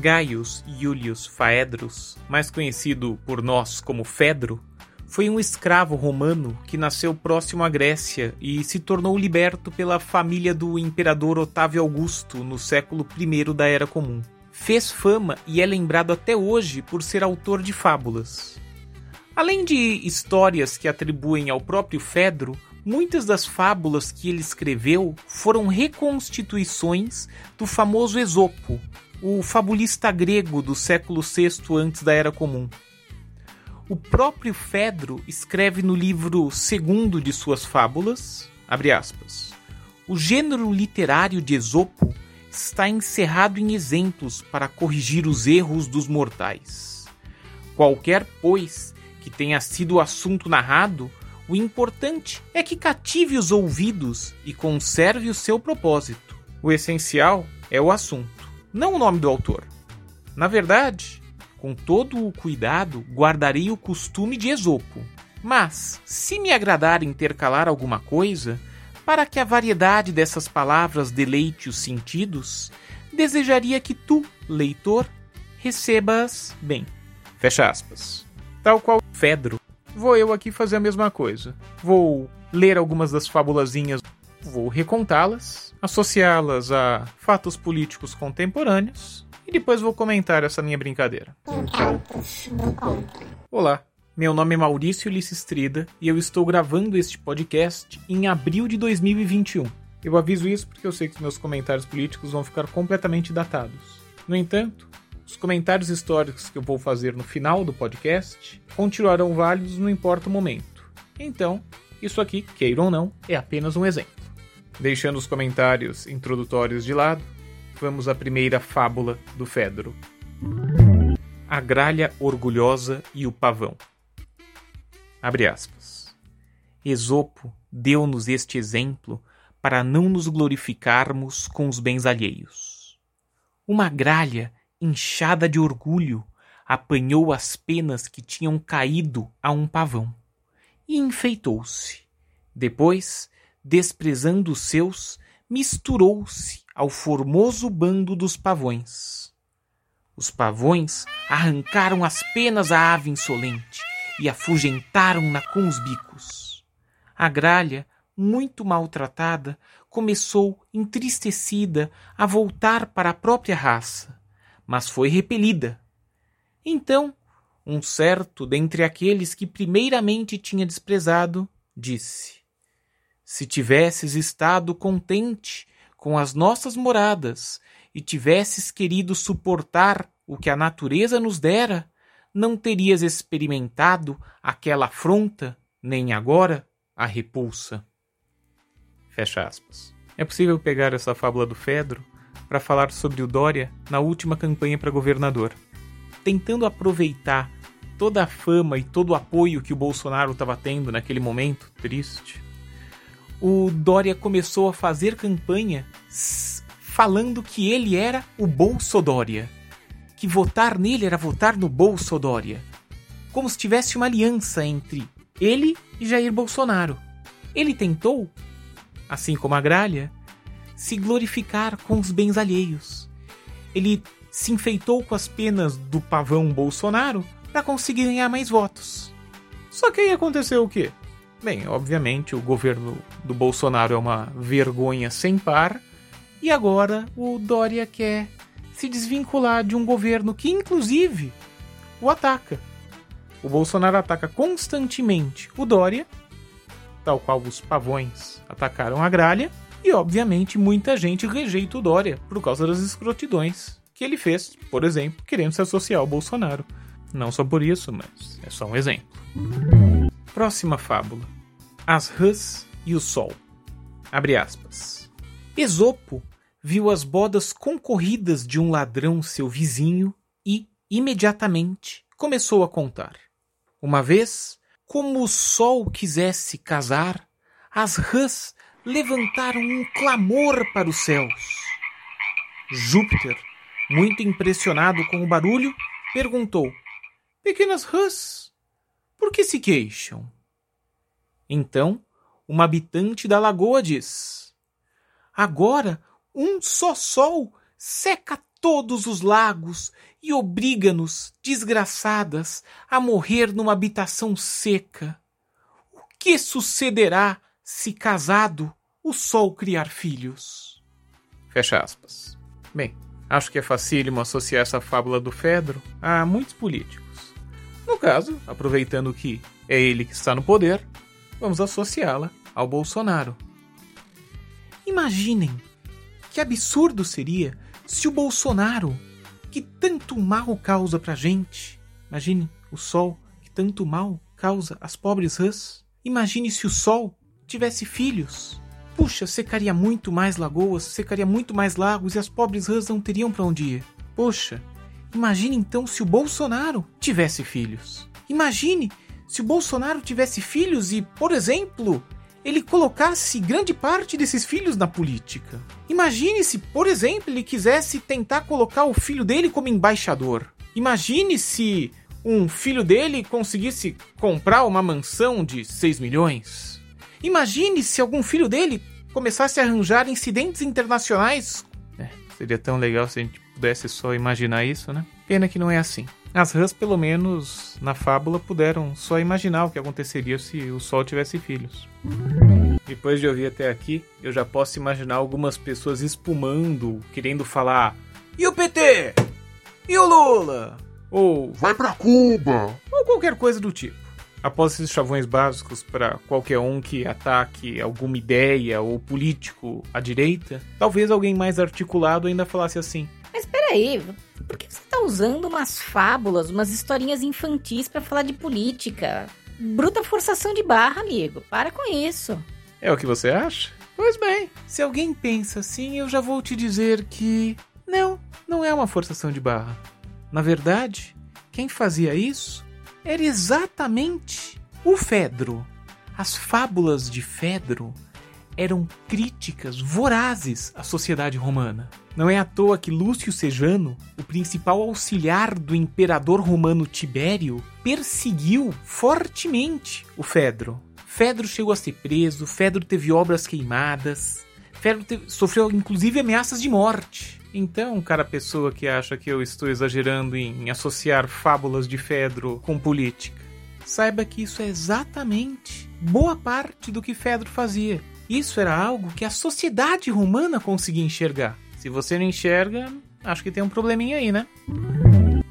Gaius Iulius Faedrus, mais conhecido por nós como Fedro, foi um escravo romano que nasceu próximo à Grécia e se tornou liberto pela família do imperador Otávio Augusto no século I da Era Comum. Fez fama e é lembrado até hoje por ser autor de fábulas. Além de histórias que atribuem ao próprio Fedro, muitas das fábulas que ele escreveu foram reconstituições do famoso Esopo, o fabulista grego do século VI antes da Era Comum. O próprio Fedro escreve no livro segundo de suas fábulas, aspas, o gênero literário de Esopo está encerrado em exemplos para corrigir os erros dos mortais. Qualquer, pois, que tenha sido o assunto narrado, o importante é que cative os ouvidos e conserve o seu propósito. O essencial é o assunto não o nome do autor. Na verdade, com todo o cuidado, guardarei o costume de Esopo. Mas, se me agradar intercalar alguma coisa, para que a variedade dessas palavras deleite os sentidos, desejaria que tu, leitor, recebas bem. Fecha aspas. Tal qual Fedro, vou eu aqui fazer a mesma coisa. Vou ler algumas das fabulazinhas vou recontá-las, associá-las a fatos políticos contemporâneos e depois vou comentar essa minha brincadeira. Olá, meu nome é Maurício Lissistrida e eu estou gravando este podcast em abril de 2021. Eu aviso isso porque eu sei que os meus comentários políticos vão ficar completamente datados. No entanto, os comentários históricos que eu vou fazer no final do podcast continuarão válidos não importa o momento. Então, isso aqui, queiram ou não, é apenas um exemplo. Deixando os comentários introdutórios de lado, vamos à primeira fábula do Fedro. A gralha orgulhosa e o pavão. Abre aspas. Esopo deu-nos este exemplo para não nos glorificarmos com os bens alheios. Uma gralha inchada de orgulho apanhou as penas que tinham caído a um pavão e enfeitou-se. Depois desprezando os seus, misturou-se ao formoso bando dos pavões. Os pavões arrancaram as penas à ave insolente e afugentaram-na com os bicos. A gralha, muito maltratada, começou, entristecida, a voltar para a própria raça, mas foi repelida. Então, um certo dentre aqueles que primeiramente tinha desprezado, disse: se tivesses estado contente com as nossas moradas e tivesses querido suportar o que a natureza nos dera, não terias experimentado aquela afronta, nem agora a repulsa. Fecha aspas. É possível pegar essa fábula do Fedro para falar sobre o Dória na última campanha para governador, tentando aproveitar toda a fama e todo o apoio que o Bolsonaro estava tendo naquele momento triste o Dória começou a fazer campanha falando que ele era o Bolsodória. Que votar nele era votar no Bolsodória. Como se tivesse uma aliança entre ele e Jair Bolsonaro. Ele tentou, assim como a Gralha, se glorificar com os bens alheios. Ele se enfeitou com as penas do pavão Bolsonaro para conseguir ganhar mais votos. Só que aí aconteceu o quê? Bem, obviamente o governo do Bolsonaro é uma vergonha sem par e agora o Dória quer se desvincular de um governo que, inclusive, o ataca. O Bolsonaro ataca constantemente o Dória, tal qual os pavões atacaram a gralha, e obviamente muita gente rejeita o Dória por causa das escrotidões que ele fez, por exemplo, querendo se associar ao Bolsonaro. Não só por isso, mas é só um exemplo. Próxima fábula: As rãs e o sol. Abre aspas. Esopo viu as bodas concorridas de um ladrão seu vizinho e, imediatamente, começou a contar. Uma vez, como o sol quisesse casar, as rãs levantaram um clamor para os céus. Júpiter, muito impressionado com o barulho, perguntou: Pequenas rãs, por que se queixam? Então, uma habitante da lagoa diz: Agora um só sol seca todos os lagos e obriga-nos, desgraçadas, a morrer numa habitação seca. O que sucederá se, casado, o sol criar filhos? Fecha aspas. Bem, acho que é facílimo associar essa fábula do Fedro a muitos políticos. No caso, aproveitando que é ele que está no poder, vamos associá-la ao Bolsonaro. Imaginem que absurdo seria se o Bolsonaro, que tanto mal causa pra gente, imagine o sol que tanto mal causa às pobres rãs, imagine se o sol tivesse filhos. Puxa, secaria muito mais lagoas, secaria muito mais lagos e as pobres rãs não teriam para onde ir. Poxa, imagine então se o Bolsonaro tivesse filhos. Imagine se o Bolsonaro tivesse filhos e, por exemplo, ele colocasse grande parte desses filhos na política. Imagine se, por exemplo, ele quisesse tentar colocar o filho dele como embaixador. Imagine se um filho dele conseguisse comprar uma mansão de 6 milhões. Imagine se algum filho dele começasse a arranjar incidentes internacionais. É, seria tão legal se a gente pudesse só imaginar isso, né? Pena que não é assim. As rãs, pelo menos na fábula, puderam só imaginar o que aconteceria se o Sol tivesse filhos. Depois de ouvir até aqui, eu já posso imaginar algumas pessoas espumando, querendo falar: E o PT? E o Lula? Ou Vai pra Cuba! ou qualquer coisa do tipo. Após esses chavões básicos para qualquer um que ataque alguma ideia ou político à direita, talvez alguém mais articulado ainda falasse assim: Mas peraí, por que você tá usando umas fábulas, umas historinhas infantis pra falar de política? Bruta forçação de barra, amigo. Para com isso. É o que você acha? Pois bem, se alguém pensa assim, eu já vou te dizer que. Não, não é uma forçação de barra. Na verdade, quem fazia isso era exatamente o Fedro. As fábulas de Fedro eram críticas vorazes à sociedade romana. Não é à toa que Lúcio Sejano, o principal auxiliar do imperador romano Tibério, perseguiu fortemente o Fedro. Fedro chegou a ser preso, Fedro teve obras queimadas, Fedro teve- sofreu inclusive ameaças de morte. Então, cara, pessoa que acha que eu estou exagerando em associar fábulas de Fedro com política, saiba que isso é exatamente boa parte do que Fedro fazia. Isso era algo que a sociedade romana conseguia enxergar. Se você não enxerga, acho que tem um probleminha aí, né?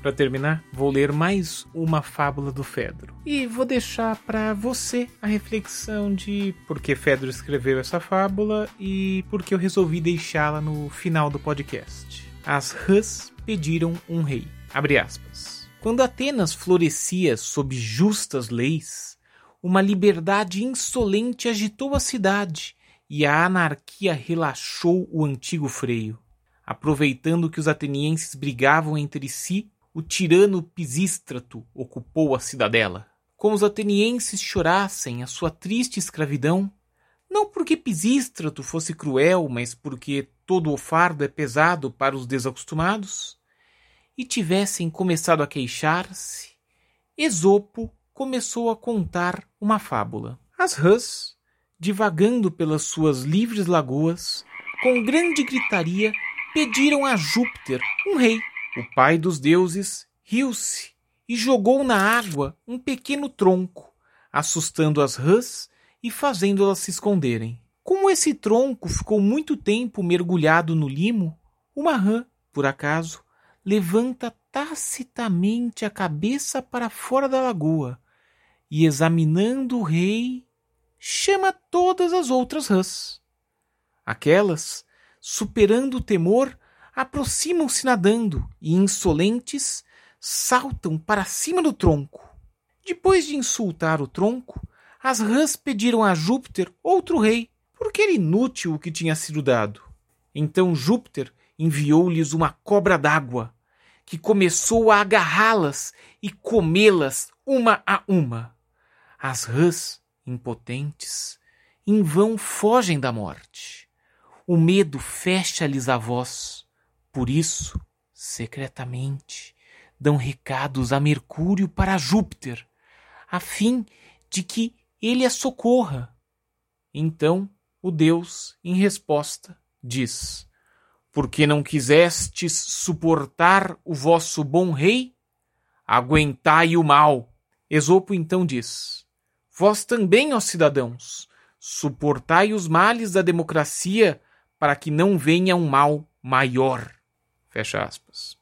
Para terminar, vou ler mais uma fábula do Fedro. E vou deixar para você a reflexão de por que Fedro escreveu essa fábula e por que eu resolvi deixá-la no final do podcast. As rãs pediram um rei. Abre aspas. Quando Atenas florescia sob justas leis, uma liberdade insolente agitou a cidade e a anarquia relaxou o antigo freio. Aproveitando que os atenienses brigavam entre si, o tirano Pisístrato ocupou a cidadela. Como os atenienses chorassem a sua triste escravidão, não porque Pisístrato fosse cruel, mas porque todo o fardo é pesado para os desacostumados, e tivessem começado a queixar-se, Esopo começou a contar uma fábula. As rãs, divagando pelas suas livres lagoas, com grande gritaria, pediram a Júpiter, um rei. O pai dos deuses riu-se e jogou na água um pequeno tronco, assustando as rãs e fazendo-elas se esconderem. Como esse tronco ficou muito tempo mergulhado no limo, uma rã, por acaso, levanta tacitamente a cabeça para fora da lagoa e, examinando o rei, chama todas as outras rãs. Aquelas, superando o temor, aproximam-se nadando e, insolentes, saltam para cima do tronco. Depois de insultar o tronco, as rãs pediram a Júpiter outro rei, porque era inútil o que tinha sido dado. Então Júpiter enviou-lhes uma cobra d'água, que começou a agarrá-las e comê-las uma a uma. As rãs, impotentes, em vão fogem da morte. O medo fecha-lhes a voz. Por isso, secretamente, dão recados a Mercúrio para Júpiter, a fim de que ele a socorra. Então, o deus, em resposta, diz: Porque não quisestes suportar o vosso bom rei? Aguentai o mal. Esopo então diz: Vós também, ó cidadãos, suportai os males da democracia para que não venha um mal maior. Fecha aspas.